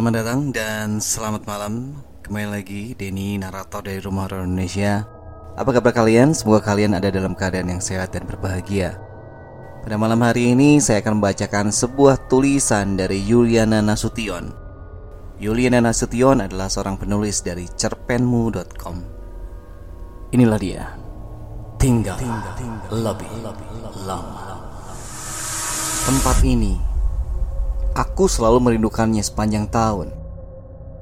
Selamat datang dan selamat malam Kembali lagi Denny narator dari Rumah Horor Indonesia Apa kabar kalian? Semoga kalian ada dalam keadaan yang sehat dan berbahagia Pada malam hari ini saya akan membacakan sebuah tulisan dari Yuliana Nasution Yuliana Nasution adalah seorang penulis dari cerpenmu.com Inilah dia Tinggal, tinggal, tinggal lebih, lebih lama Tempat ini Aku selalu merindukannya sepanjang tahun.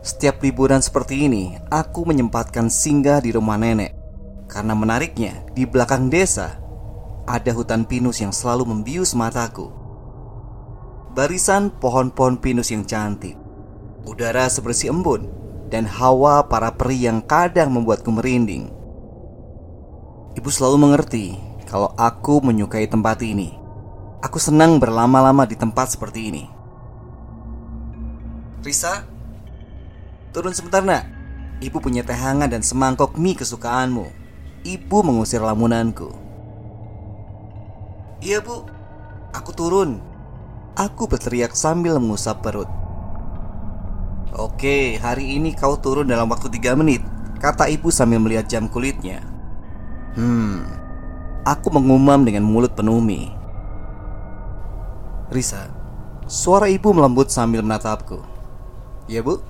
Setiap liburan seperti ini, aku menyempatkan singgah di rumah nenek. Karena menariknya, di belakang desa ada hutan pinus yang selalu membius mataku. Barisan pohon-pohon pinus yang cantik, udara sebersih embun, dan hawa para peri yang kadang membuatku merinding. Ibu selalu mengerti kalau aku menyukai tempat ini. Aku senang berlama-lama di tempat seperti ini. Risa, turun sebentar nak. Ibu punya teh hangat dan semangkok mie kesukaanmu. Ibu mengusir lamunanku. Iya bu, aku turun. Aku berteriak sambil mengusap perut. Oke, hari ini kau turun dalam waktu tiga menit, kata ibu sambil melihat jam kulitnya. Hmm, aku mengumam dengan mulut penuh mie. Risa, suara ibu melembut sambil menatapku. Ya bu.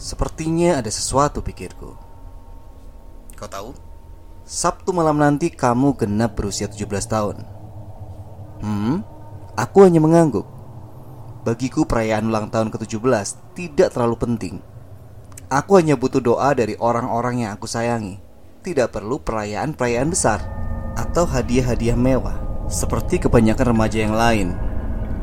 Sepertinya ada sesuatu pikirku. Kau tahu? Sabtu malam nanti kamu genap berusia 17 tahun. Hmm? Aku hanya mengangguk. Bagiku perayaan ulang tahun ke-17 tidak terlalu penting. Aku hanya butuh doa dari orang-orang yang aku sayangi. Tidak perlu perayaan-perayaan besar Atau hadiah-hadiah mewah Seperti kebanyakan remaja yang lain.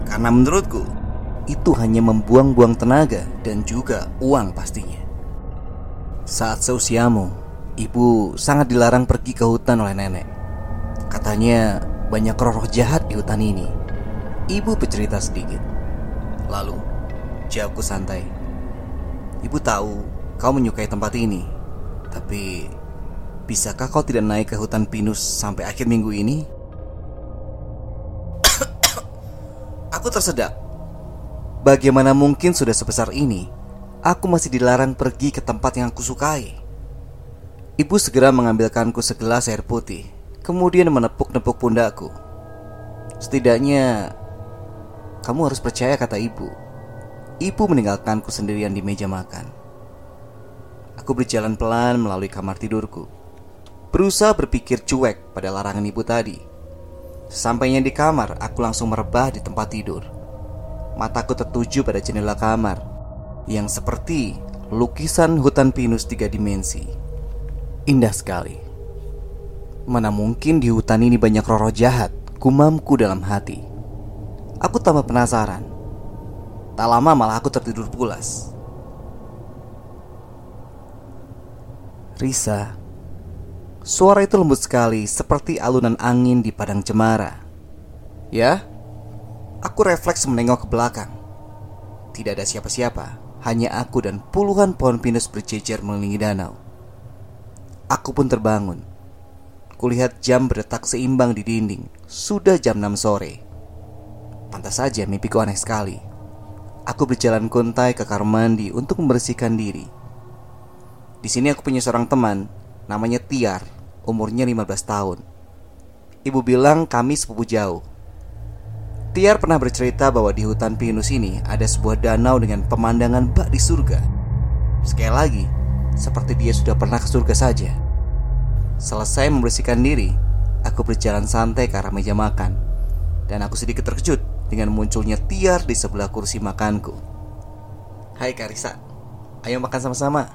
Karena menurutku itu hanya membuang-buang tenaga dan juga uang pastinya. Saat seusiamu, ibu sangat dilarang pergi ke hutan oleh nenek. Katanya banyak roh-roh jahat di hutan ini. Ibu bercerita sedikit. Lalu, jawabku santai. Ibu tahu kau menyukai tempat ini, tapi bisakah kau tidak naik ke hutan pinus sampai akhir minggu ini? Aku tersedak Bagaimana mungkin sudah sebesar ini? Aku masih dilarang pergi ke tempat yang aku sukai. Ibu segera mengambilkanku segelas air putih Kemudian menepuk-nepuk pundakku Setidaknya Kamu harus percaya kata ibu. Ibu meninggalkanku sendirian di meja makan. Aku berjalan pelan melalui kamar tidurku. Berusaha berpikir cuek pada larangan ibu tadi. Sampainya di kamar, aku langsung merebah di tempat tidur mataku tertuju pada jendela kamar yang seperti lukisan hutan pinus tiga dimensi. Indah sekali. Mana mungkin di hutan ini banyak roro jahat, gumamku dalam hati. Aku tambah penasaran. Tak lama malah aku tertidur pulas. Risa, suara itu lembut sekali seperti alunan angin di padang cemara. Ya, Aku refleks menengok ke belakang. Tidak ada siapa-siapa, hanya aku dan puluhan pohon pinus berjejer mengelilingi danau. Aku pun terbangun. Kulihat jam berdetak seimbang di dinding. Sudah jam 6 sore. Pantas saja mimpiku aneh sekali. Aku berjalan kuntai ke kamar mandi untuk membersihkan diri. Di sini aku punya seorang teman, namanya Tiar, umurnya 15 tahun. Ibu bilang kami sepupu jauh. Tiar pernah bercerita bahwa di hutan pinus ini ada sebuah danau dengan pemandangan bak di surga. Sekali lagi, seperti dia sudah pernah ke surga saja. Selesai membersihkan diri, aku berjalan santai ke arah meja makan. Dan aku sedikit terkejut dengan munculnya Tiar di sebelah kursi makanku. Hai Karisa, ayo makan sama-sama.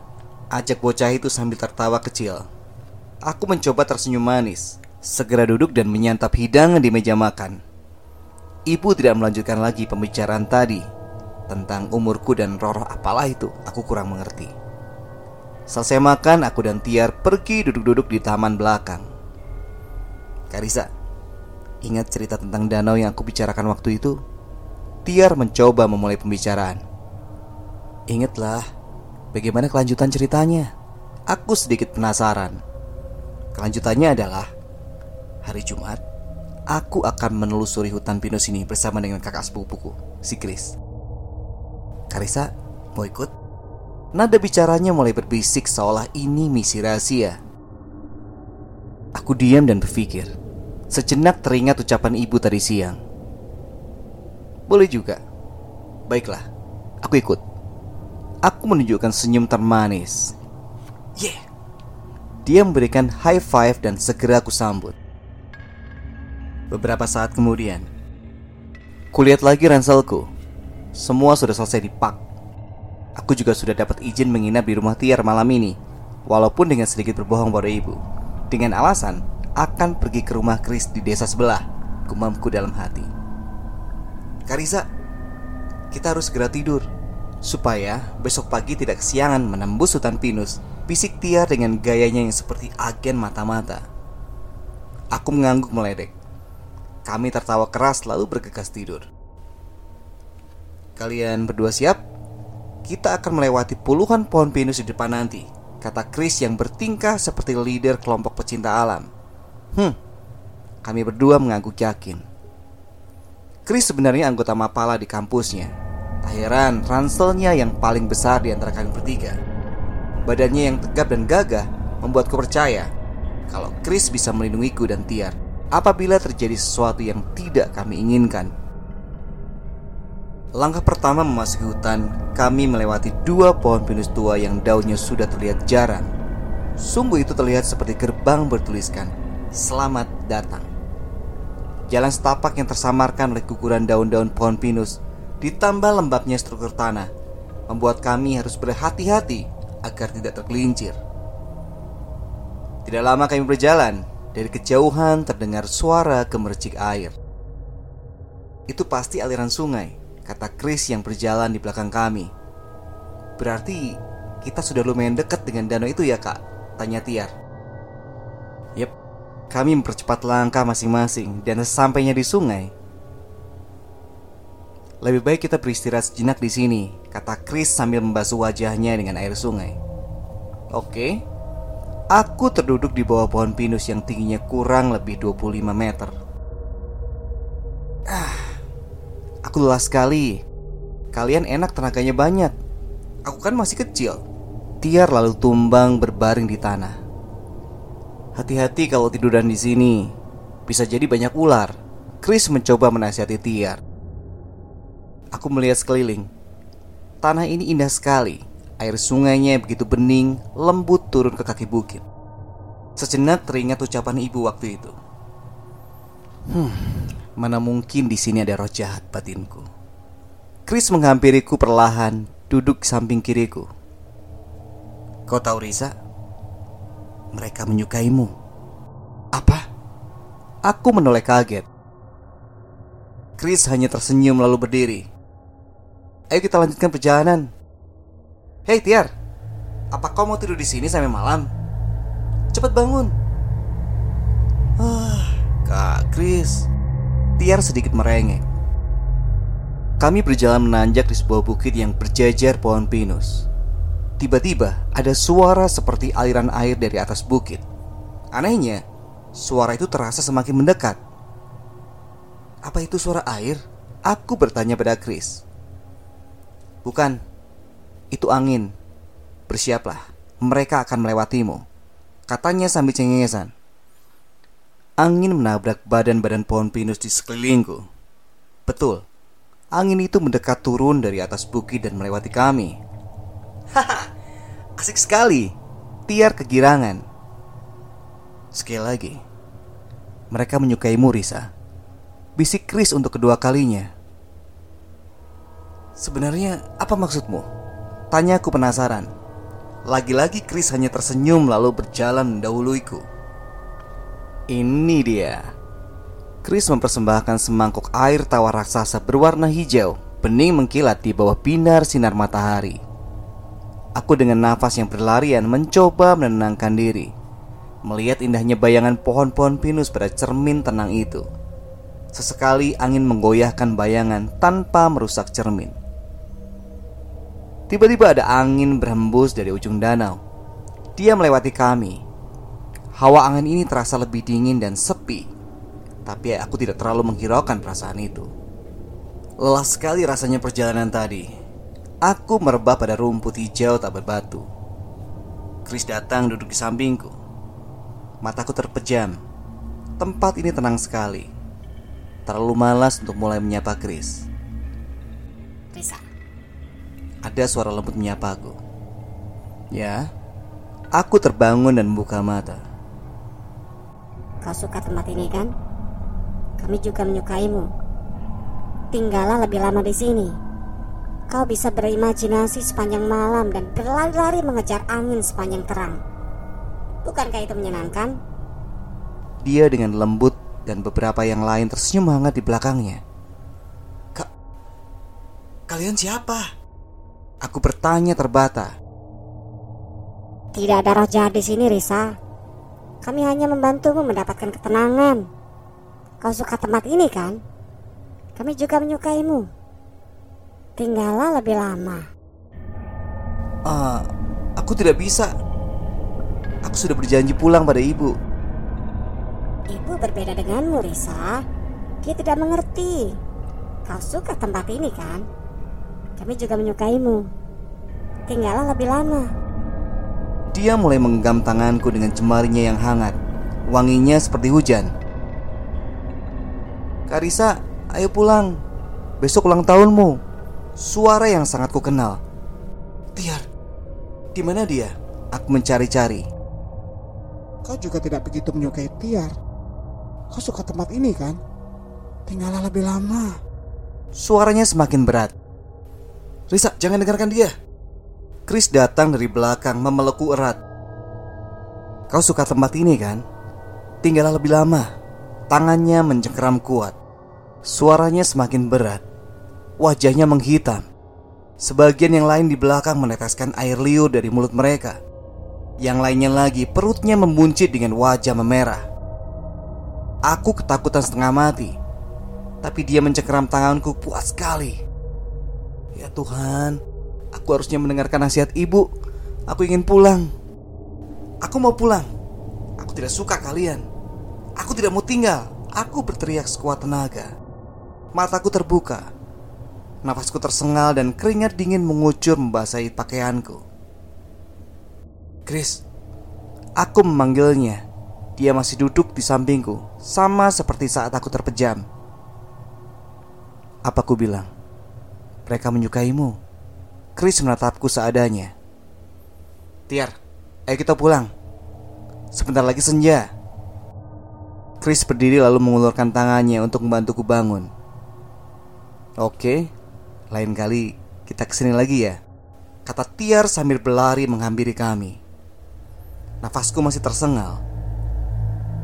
Ajak bocah itu sambil tertawa kecil. Aku mencoba tersenyum manis, segera duduk dan menyantap hidangan di meja makan. Ibu tidak melanjutkan lagi pembicaraan tadi tentang umurku dan roroh apalah itu. Aku kurang mengerti. Selesai makan, aku dan Tiar pergi duduk-duduk di taman belakang. Karisa, ingat cerita tentang danau yang aku bicarakan waktu itu? Tiar mencoba memulai pembicaraan. Ingatlah, bagaimana kelanjutan ceritanya? Aku sedikit penasaran. Kelanjutannya adalah hari Jumat Aku akan menelusuri hutan pinus ini bersama dengan kakak sepupuku, si Chris. Karisa, mau ikut? Nada bicaranya mulai berbisik seolah ini misi rahasia. Aku diam dan berpikir. Sejenak teringat ucapan ibu tadi siang. Boleh juga. Baiklah, aku ikut. Aku menunjukkan senyum termanis. Yeah. Dia memberikan high five dan segera aku sambut. Beberapa saat kemudian, kulihat lagi ranselku. Semua sudah selesai dipak. Aku juga sudah dapat izin menginap di rumah Tiar malam ini, walaupun dengan sedikit berbohong pada ibu. Dengan alasan akan pergi ke rumah Chris di desa sebelah, gumamku dalam hati. Kariza, kita harus segera tidur supaya besok pagi tidak kesiangan menembus hutan pinus. Bisik Tiar dengan gayanya yang seperti agen mata-mata. Aku mengangguk meledek. Kami tertawa keras lalu bergegas tidur. Kalian berdua siap? Kita akan melewati puluhan pohon pinus di depan nanti, kata Chris yang bertingkah seperti leader kelompok pecinta alam. Hmm, kami berdua mengangguk yakin. Chris sebenarnya anggota Mapala di kampusnya. Tak heran ranselnya yang paling besar di antara kami bertiga. Badannya yang tegap dan gagah membuatku percaya kalau Chris bisa melindungiku dan Tiar apabila terjadi sesuatu yang tidak kami inginkan. Langkah pertama memasuki hutan, kami melewati dua pohon pinus tua yang daunnya sudah terlihat jarang. Sungguh itu terlihat seperti gerbang bertuliskan "Selamat datang". Jalan setapak yang tersamarkan oleh guguran daun-daun pohon pinus ditambah lembabnya struktur tanah membuat kami harus berhati-hati agar tidak tergelincir. Tidak lama kami berjalan, dari kejauhan terdengar suara gemercik air. Itu pasti aliran sungai, kata Chris yang berjalan di belakang kami. Berarti kita sudah lumayan dekat dengan danau itu ya kak? Tanya Tiar. Yep, kami mempercepat langkah masing-masing dan sesampainya di sungai. Lebih baik kita beristirahat sejenak di sini, kata Chris sambil membasuh wajahnya dengan air sungai. Oke. Aku terduduk di bawah pohon pinus yang tingginya kurang lebih 25 meter. Ah, aku lelah sekali. Kalian enak tenaganya banyak. Aku kan masih kecil. Tiar lalu tumbang berbaring di tanah. Hati-hati kalau tiduran di sini. Bisa jadi banyak ular. Chris mencoba menasihati Tiar. Aku melihat sekeliling. Tanah ini indah sekali. Air sungainya begitu bening, lembut turun ke kaki bukit. Sejenak teringat ucapan ibu waktu itu. Hmm, mana mungkin di sini ada roh jahat batinku. Chris menghampiriku perlahan, duduk samping kiriku. Kau tahu Risa? Mereka menyukaimu. Apa? Aku menoleh kaget. Chris hanya tersenyum lalu berdiri. Ayo kita lanjutkan perjalanan. Hei Tiar, apa kau mau tidur di sini sampai malam? Cepat bangun. Ah, Kak Chris. Tiar sedikit merengek. Kami berjalan menanjak di sebuah bukit yang berjajar pohon pinus. Tiba-tiba ada suara seperti aliran air dari atas bukit. Anehnya, suara itu terasa semakin mendekat. Apa itu suara air? Aku bertanya pada Chris. Bukan, itu angin. Bersiaplah, mereka akan melewatimu. Katanya sambil cengengesan. Angin menabrak badan-badan pohon pinus di sekelilingku. Betul, angin itu mendekat turun dari atas bukit dan melewati kami. Haha, asik sekali. Tiar kegirangan. Sekali lagi, mereka menyukaimu, Risa. Bisik Chris untuk kedua kalinya. Sebenarnya apa maksudmu? Tanya aku penasaran. Lagi-lagi Chris hanya tersenyum lalu berjalan mendahuluiku. Ini dia. Chris mempersembahkan semangkuk air tawar raksasa berwarna hijau, bening mengkilat di bawah binar sinar matahari. Aku dengan nafas yang berlarian mencoba menenangkan diri, melihat indahnya bayangan pohon-pohon pinus pada cermin tenang itu. Sesekali angin menggoyahkan bayangan tanpa merusak cermin. Tiba-tiba ada angin berhembus dari ujung danau. Dia melewati kami. Hawa angin ini terasa lebih dingin dan sepi. Tapi aku tidak terlalu menghiraukan perasaan itu. Lelah sekali rasanya perjalanan tadi. Aku merebah pada rumput hijau tak berbatu. Chris datang duduk di sampingku. Mataku terpejam. Tempat ini tenang sekali. Terlalu malas untuk mulai menyapa Chris. Risa. Ada suara lembut menyapaku. Ya, aku terbangun dan membuka mata. Kau suka tempat ini kan? Kami juga menyukaimu. Tinggallah lebih lama di sini. Kau bisa berimajinasi sepanjang malam dan berlari-lari mengejar angin sepanjang terang. Bukankah itu menyenangkan? Dia dengan lembut dan beberapa yang lain tersenyum hangat di belakangnya. Kak, kalian siapa? Aku bertanya terbata. Tidak ada roh jahat di sini, Risa. Kami hanya membantumu mendapatkan ketenangan. Kau suka tempat ini kan? Kami juga menyukaimu. Tinggallah lebih lama. Ah, aku tidak bisa. Aku sudah berjanji pulang pada ibu. Ibu berbeda denganmu, Risa. Dia tidak mengerti. Kau suka tempat ini kan? Kami juga menyukaimu. Tinggallah lebih lama. Dia mulai menggenggam tanganku dengan jemarinya yang hangat. Wanginya seperti hujan. Karisa, ayo pulang. Besok ulang tahunmu. Suara yang sangat ku kenal. Tiar, di mana dia? Aku mencari-cari. Kau juga tidak begitu menyukai Tiar. Kau suka tempat ini kan? Tinggallah lebih lama. Suaranya semakin berat. Risa, jangan dengarkan dia. Chris datang dari belakang memelukku erat. Kau suka tempat ini kan? Tinggallah lebih lama. Tangannya mencengkeram kuat. Suaranya semakin berat. Wajahnya menghitam. Sebagian yang lain di belakang meneteskan air liur dari mulut mereka. Yang lainnya lagi perutnya membuncit dengan wajah memerah. Aku ketakutan setengah mati. Tapi dia mencengkeram tanganku puas sekali. Ya Tuhan, aku harusnya mendengarkan nasihat ibu. Aku ingin pulang. Aku mau pulang. Aku tidak suka kalian. Aku tidak mau tinggal. Aku berteriak sekuat tenaga. Mataku terbuka. Nafasku tersengal dan keringat dingin mengucur membasahi pakaianku. Chris, aku memanggilnya. Dia masih duduk di sampingku, sama seperti saat aku terpejam. Apa ku bilang? Mereka menyukaimu. Chris menatapku seadanya. Tiar, ayo kita pulang. Sebentar lagi senja. Chris berdiri lalu mengulurkan tangannya untuk membantuku bangun. Oke, lain kali kita ke sini lagi ya. Kata Tiar sambil berlari menghampiri kami. Nafasku masih tersengal.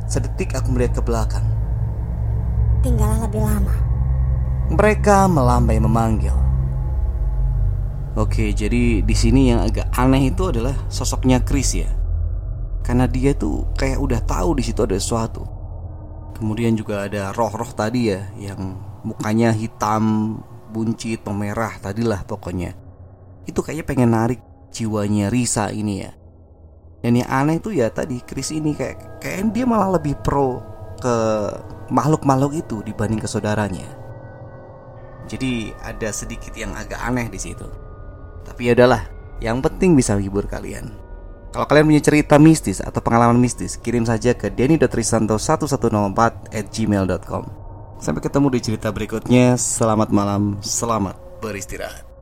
Sedetik aku melihat ke belakang. Tinggallah lebih lama. Mereka melambai memanggil. Oke, jadi di sini yang agak aneh itu adalah sosoknya Chris ya. Karena dia tuh kayak udah tahu di situ ada sesuatu. Kemudian juga ada roh-roh tadi ya yang mukanya hitam, buncit, pemerah tadilah pokoknya. Itu kayaknya pengen narik jiwanya Risa ini ya. Dan yang aneh tuh ya tadi Chris ini kayak kayak dia malah lebih pro ke makhluk-makhluk itu dibanding ke saudaranya. Jadi ada sedikit yang agak aneh di situ. Tapi ya udahlah, yang penting bisa menghibur kalian. Kalau kalian punya cerita mistis atau pengalaman mistis, kirim saja ke denny.trisanto1104 at gmail.com Sampai ketemu di cerita berikutnya. Selamat malam, selamat beristirahat.